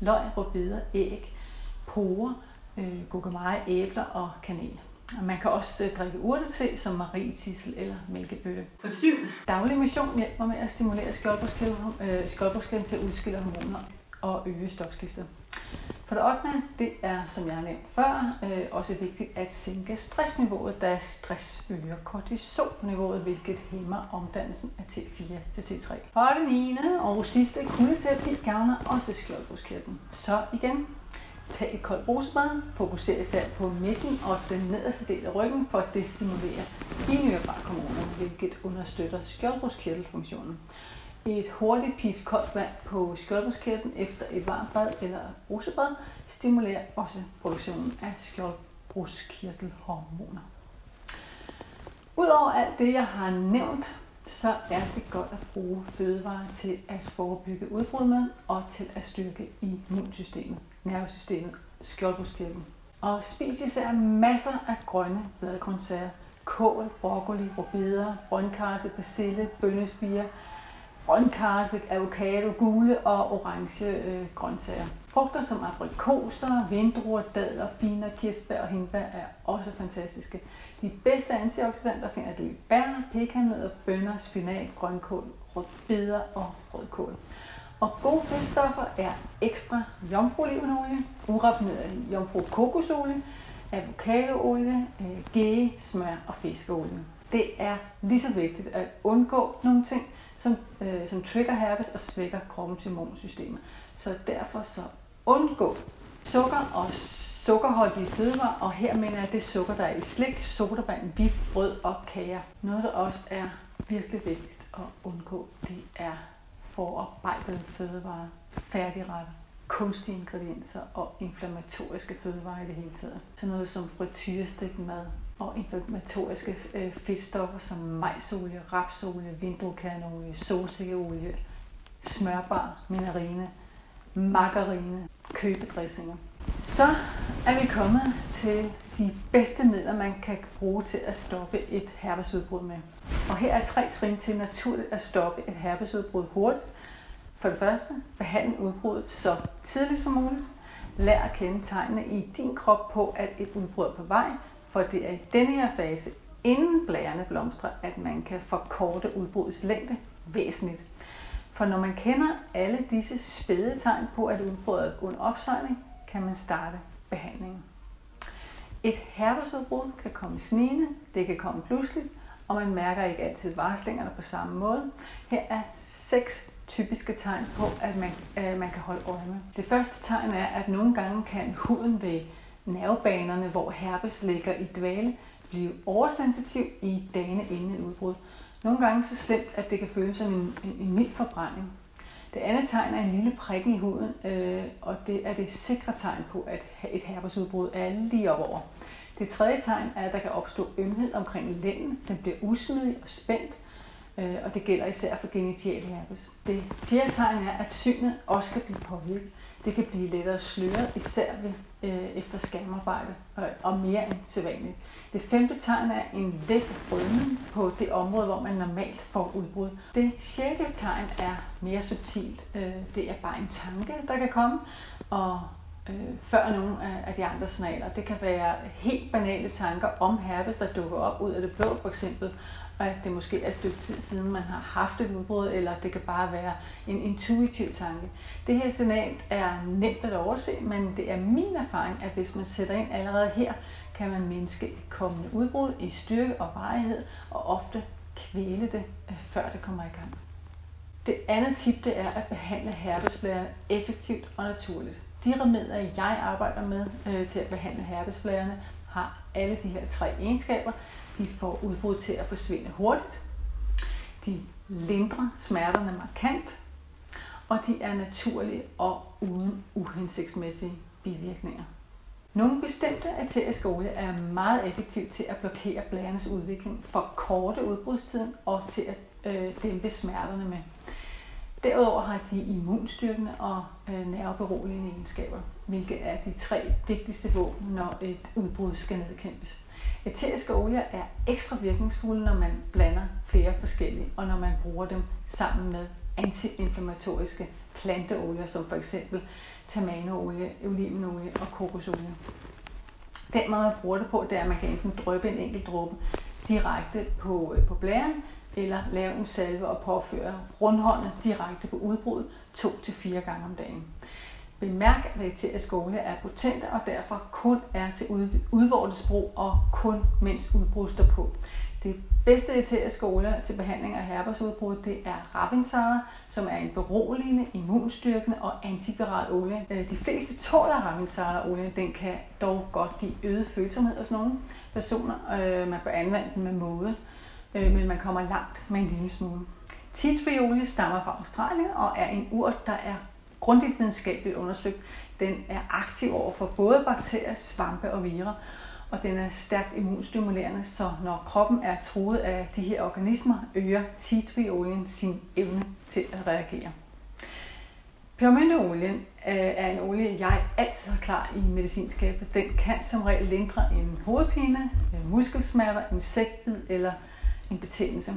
løg, rødbeder, æg, porer, øh, gurkemeje, æbler og kanel. Og man kan også øh, drikke urtete som marietissel eller mælkebøtte. For syvende, daglig motion hjælper med at stimulere skjoldbruskkæden øh, til at udskille hormoner og øge stofskiftet. For det 8. det er, som jeg har nævnt før, øh, også vigtigt at sænke stressniveauet, da stress øger kortisolniveauet, hvilket hæmmer omdannelsen af T4 til T3. For det 9. og sidste, kuldeterapi gavner også skjoldbruskkirtlen. Så igen, tag et koldt brusebad, fokuser især på midten og den nederste del af ryggen for at destimulere binyrbarkhormoner, hvilket understøtter skjoldbruskkirtelfunktionen. Et hurtigt pif koldt vand på skjoldbruskkirtlen efter et varmt bad eller brusebad stimulerer også produktionen af skjoldbruskkirtelhormoner. Udover alt det, jeg har nævnt, så er det godt at bruge fødevarer til at forebygge udbrud med og til at styrke immunsystemet, nervesystemet, skjoldbruskkirtlen. Og spis især masser af grønne bladgrøntsager, kål, broccoli, rubeder, brøndkarse, basille, bønnespiger, grønkarse, avocado, gule og orange øh, grøntsager. Frugter som aprikoser, vindruer, dadler, finer, kirsebær og hindbær er også fantastiske. De bedste antioxidanter finder du i bær, pekannødder, bønner, spinat, grønkål, rødbeder og rødkål. Og gode fedtstoffer er ekstra jomfruolivenolie, uraffineret jomfru kokosolie, avocadoolie, øh, smør og fiskeolie. Det er lige så vigtigt at undgå nogle ting, som, øh, som trigger herpes og svækker kroppens immunsystem. Så derfor så undgå sukker og sukkerholdige fødevarer, og her mener jeg det sukker, der er i slik, sodavand, hvidt brød og kager. Noget, der også er virkelig vigtigt at undgå, det er forarbejdede fødevarer, færdigretter, kunstige ingredienser og inflammatoriske fødevarer i det hele taget. Så noget som frityrestegt mad og inflammatoriske øh, fedtstoffer som majsolie, rapsolie, vindruekerneolie, solsikkeolie, smørbar, minarine, margarine, købedressinger. Så er vi kommet til de bedste midler, man kan bruge til at stoppe et herpesudbrud med. Og her er tre trin til naturligt at stoppe et herpesudbrud hurtigt. For det første, behandle udbruddet så tidligt som muligt. Lær at kende tegnene i din krop på, at et udbrud er på vej, for det er i denne her fase, inden blærene blomstrer, at man kan forkorte udbruddets længde væsentligt. For når man kender alle disse spæde tegn på, at udbruddet er under opsejling, kan man starte behandlingen. Et herpesudbrud kan komme snigende, det kan komme pludseligt, og man mærker ikke altid varslingerne på samme måde. Her er seks typiske tegn på, at man, øh, man kan holde øje med. Det første tegn er, at nogle gange kan huden ved nervebanerne, hvor herpes ligger i dvale, blive oversensitiv i dagene inden et udbrud. Nogle gange så slemt, at det kan føles som en, en, en mild forbrænding. Det andet tegn er en lille prikken i huden, øh, og det er det sikre tegn på, at et herpesudbrud er lige op over. Det tredje tegn er, at der kan opstå ømhed omkring lænden. Den bliver usmidig og spændt, øh, og det gælder især for genital herpes. Det fjerde tegn er, at synet også kan blive påvirket. Det kan blive lettere sløret, især ved, øh, efter skamarbejde og, og mere end sædvanligt. Det femte tegn er en let rødning på det område, hvor man normalt får udbrud. Det sjette tegn er mere subtilt. Øh, det er bare en tanke, der kan komme, og øh, før nogle af de andre signaler. Det kan være helt banale tanker om herpes, der dukker op ud af det blå, for eksempel, og at det måske er et stykke tid siden, man har haft et udbrud, eller det kan bare være en intuitiv tanke. Det her signal er nemt at overse, men det er min erfaring, at hvis man sætter ind allerede her, kan man mindske et kommende udbrud i styrke og varighed, og ofte kvæle det, øh, før det kommer i gang. Det andet tip det er at behandle herpesblæren effektivt og naturligt. De remedier, jeg arbejder med øh, til at behandle herpesblærerne, har alle de her tre egenskaber. De får udbrud til at forsvinde hurtigt. De lindrer smerterne markant. Og de er naturlige og uden uhensigtsmæssige bivirkninger. Nogle bestemte æteriske olie er meget effektive til at blokere blærernes udvikling, for korte udbrudstiden og til at øh, dæmpe smerterne med. Derudover har de immunstyrkende og øh, nerveberoligende egenskaber, hvilket er de tre vigtigste våben, når et udbrud skal nedkæmpes. Æteriske olier er ekstra virkningsfulde, når man blander flere forskellige, og når man bruger dem sammen med antiinflammatoriske planteolier, som for eksempel tamanoolie, olivenolie og kokosolie. Den måde, man bruger det på, det er, at man kan enten drøbe en enkelt dråbe direkte på, øh, på blæren, eller lave en salve og påføre rundhåndet direkte på udbruddet to til fire gange om dagen. Bemærk, at eteriske olie er potente og derfor kun er til udvortes brug og kun mens udbrud står på. Det bedste eteriske olie til behandling af herpesudbrud, det er Ravinsara, som er en beroligende, immunstyrkende og antiviral olie. Øh, de fleste tåler Ravinsara-olie. Den kan dog godt give øget følsomhed hos nogle personer. Øh, man bør anvende den med måde, øh, men man kommer langt med en lille smule. Tea tree olie stammer fra Australien og er en urt, der er grundigt videnskabeligt undersøgt. Den er aktiv over for både bakterier, svampe og virer, og den er stærkt immunstimulerende, så når kroppen er truet af de her organismer, øger tea tree olien sin evne til at reagere. Pebermynteolien øh, er en olie, jeg altid har klar i medicinskabet. Den kan som regel lindre en hovedpine, øh, muskelsmerter, insektbid eller en betændelse.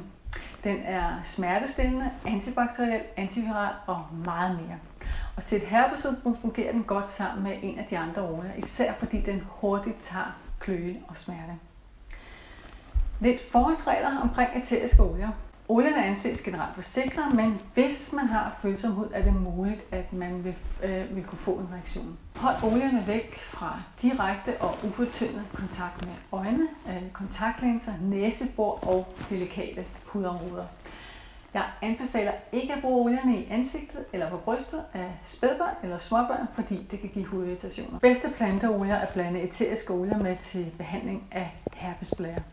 Den er smertestillende, antibakteriel, antiviral og meget mere. Og til et herpesudbrud fungerer den godt sammen med en af de andre olier, især fordi den hurtigt tager kløe og smerte. Lidt forholdsregler omkring æteriske olier. Olierne anses generelt for sikre, men hvis man har følsomhed, er det muligt, at man vil, øh, vil kunne få en reaktion. Hold olierne væk fra direkte og ufortyndet kontakt med øjne, øh, kontaktlinser, næsebor og delikate hudområder. Jeg anbefaler ikke at bruge olierne i ansigtet eller på brystet af spædbørn eller småbørn, fordi det kan give hudirritationer. Bedste planteolier er blande eteriske olier med til behandling af herpesblære.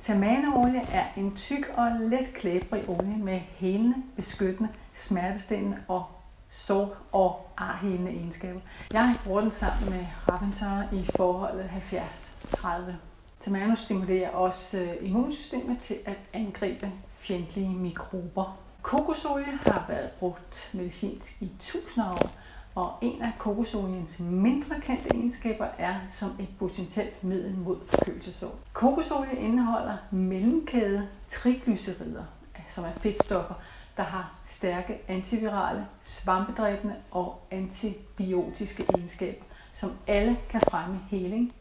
Tamaneolie er en tyk og let klæbrig olie med helende, beskyttende, smertestillende og sår- og arhelende egenskaber. Jeg bruger den sammen med Ravensar i forholdet 70-30. Tamano stimulerer også øh, immunsystemet til at angribe fjendtlige mikrober. Kokosolie har været brugt medicinsk i tusinder af år, og en af kokosoliens mindre kendte egenskaber er som et potentielt middel mod forkølelsesår. Kokosolie indeholder mellemkæde triglycerider, som er fedtstoffer, der har stærke antivirale, svampedræbende og antibiotiske egenskaber, som alle kan fremme heling.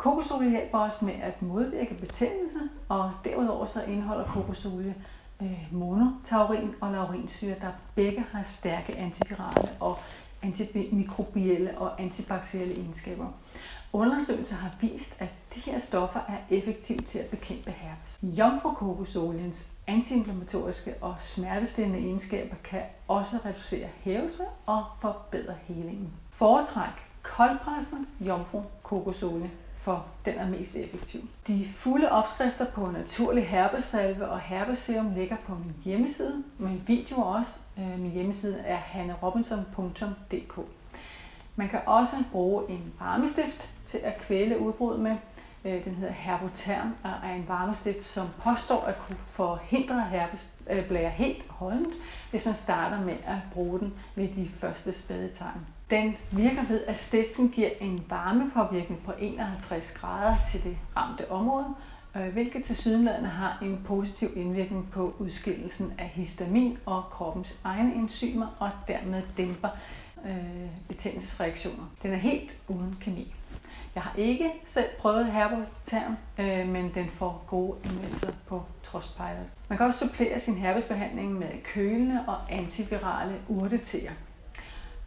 Kokosolie hjælper os med at modvirke betændelse, og derudover så indeholder kokosolie øh, monotaurin og laurinsyre, der begge har stærke antivirale og antimikrobielle og antibakterielle egenskaber. Undersøgelser har vist, at de her stoffer er effektive til at bekæmpe herpes. Jomfrukokosoliens antiinflammatoriske og smertestillende egenskaber kan også reducere hævelse og forbedre helingen. Foretræk koldpresset jomfrukokosolie for den er mest effektiv. De fulde opskrifter på naturlig herpesalve og herpeserum ligger på min hjemmeside, men video også. Øh, min hjemmeside er hannerobinson.dk. Man kan også bruge en varmestift til at kvæle udbrud med. Øh, den hedder Herboterm og er en varmestift, som påstår at kunne forhindre herpesblære helt holdent, hvis man starter med at bruge den ved de første spædetegn. Den virker ved, at stiften giver en varmepåvirkning på 51 grader til det ramte område, øh, hvilket til sydenladende har en positiv indvirkning på udskillelsen af histamin og kroppens egne enzymer, og dermed dæmper øh, betændelsesreaktioner. Den er helt uden kemi. Jeg har ikke selv prøvet herboterm, øh, men den får gode anmeldelser på Trustpilot. Man kan også supplere sin herpesbehandling med kølende og antivirale urteteer.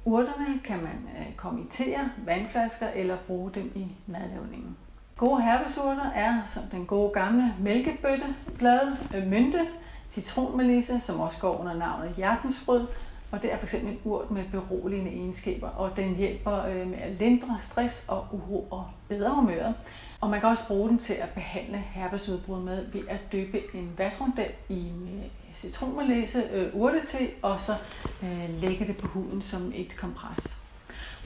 Urterne kan man øh, kommentere vandflasker eller bruge dem i madlavningen. Gode herbesurter er som den gode gamle mælkebøtteblad, øh, mynte, citronmelisse, som også går under navnet hjertensfrød, og det er fx en urt med beroligende egenskaber, og den hjælper øh, med at lindre stress og uro og bedre humøret. Og man kan også bruge dem til at behandle herpesudbrud med ved at dyppe en vatrondel i øh, citronmelisse, øh, urtete, og så øh, lægge det på huden som et kompres.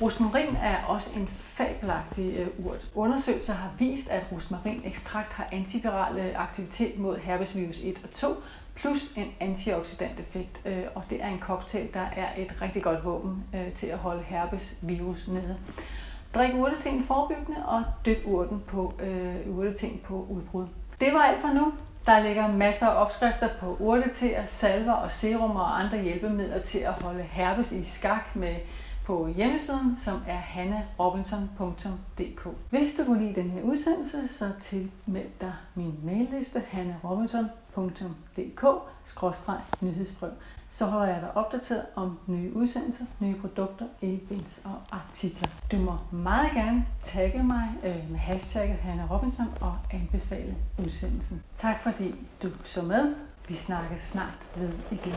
Rosmarin er også en fabelagtig øh, urt. Undersøgelser har vist, at rosmarinekstrakt har antiviral aktivitet mod herpesvirus 1 og 2, plus en antioxidant effekt, øh, og det er en cocktail, der er et rigtig godt våben øh, til at holde herpesvirus nede. Drik urteteen forebyggende og dyp urten på, øh, urteteen på udbrud. Det var alt for nu. Der ligger masser af opskrifter på urteteer, salver og serumer og andre hjælpemidler til at holde herpes i skak med på hjemmesiden, som er hannarobinson.dk. Hvis du kunne lide den her udsendelse, så tilmeld dig min mailliste hannarobinson.dk-nyhedsbrev så holder jeg dig opdateret om nye udsendelser, nye produkter, events og artikler. Du må meget gerne tagge mig øh, med hashtagget Hanna Robinson og anbefale udsendelsen. Tak fordi du så med. Vi snakkes snart ved igen.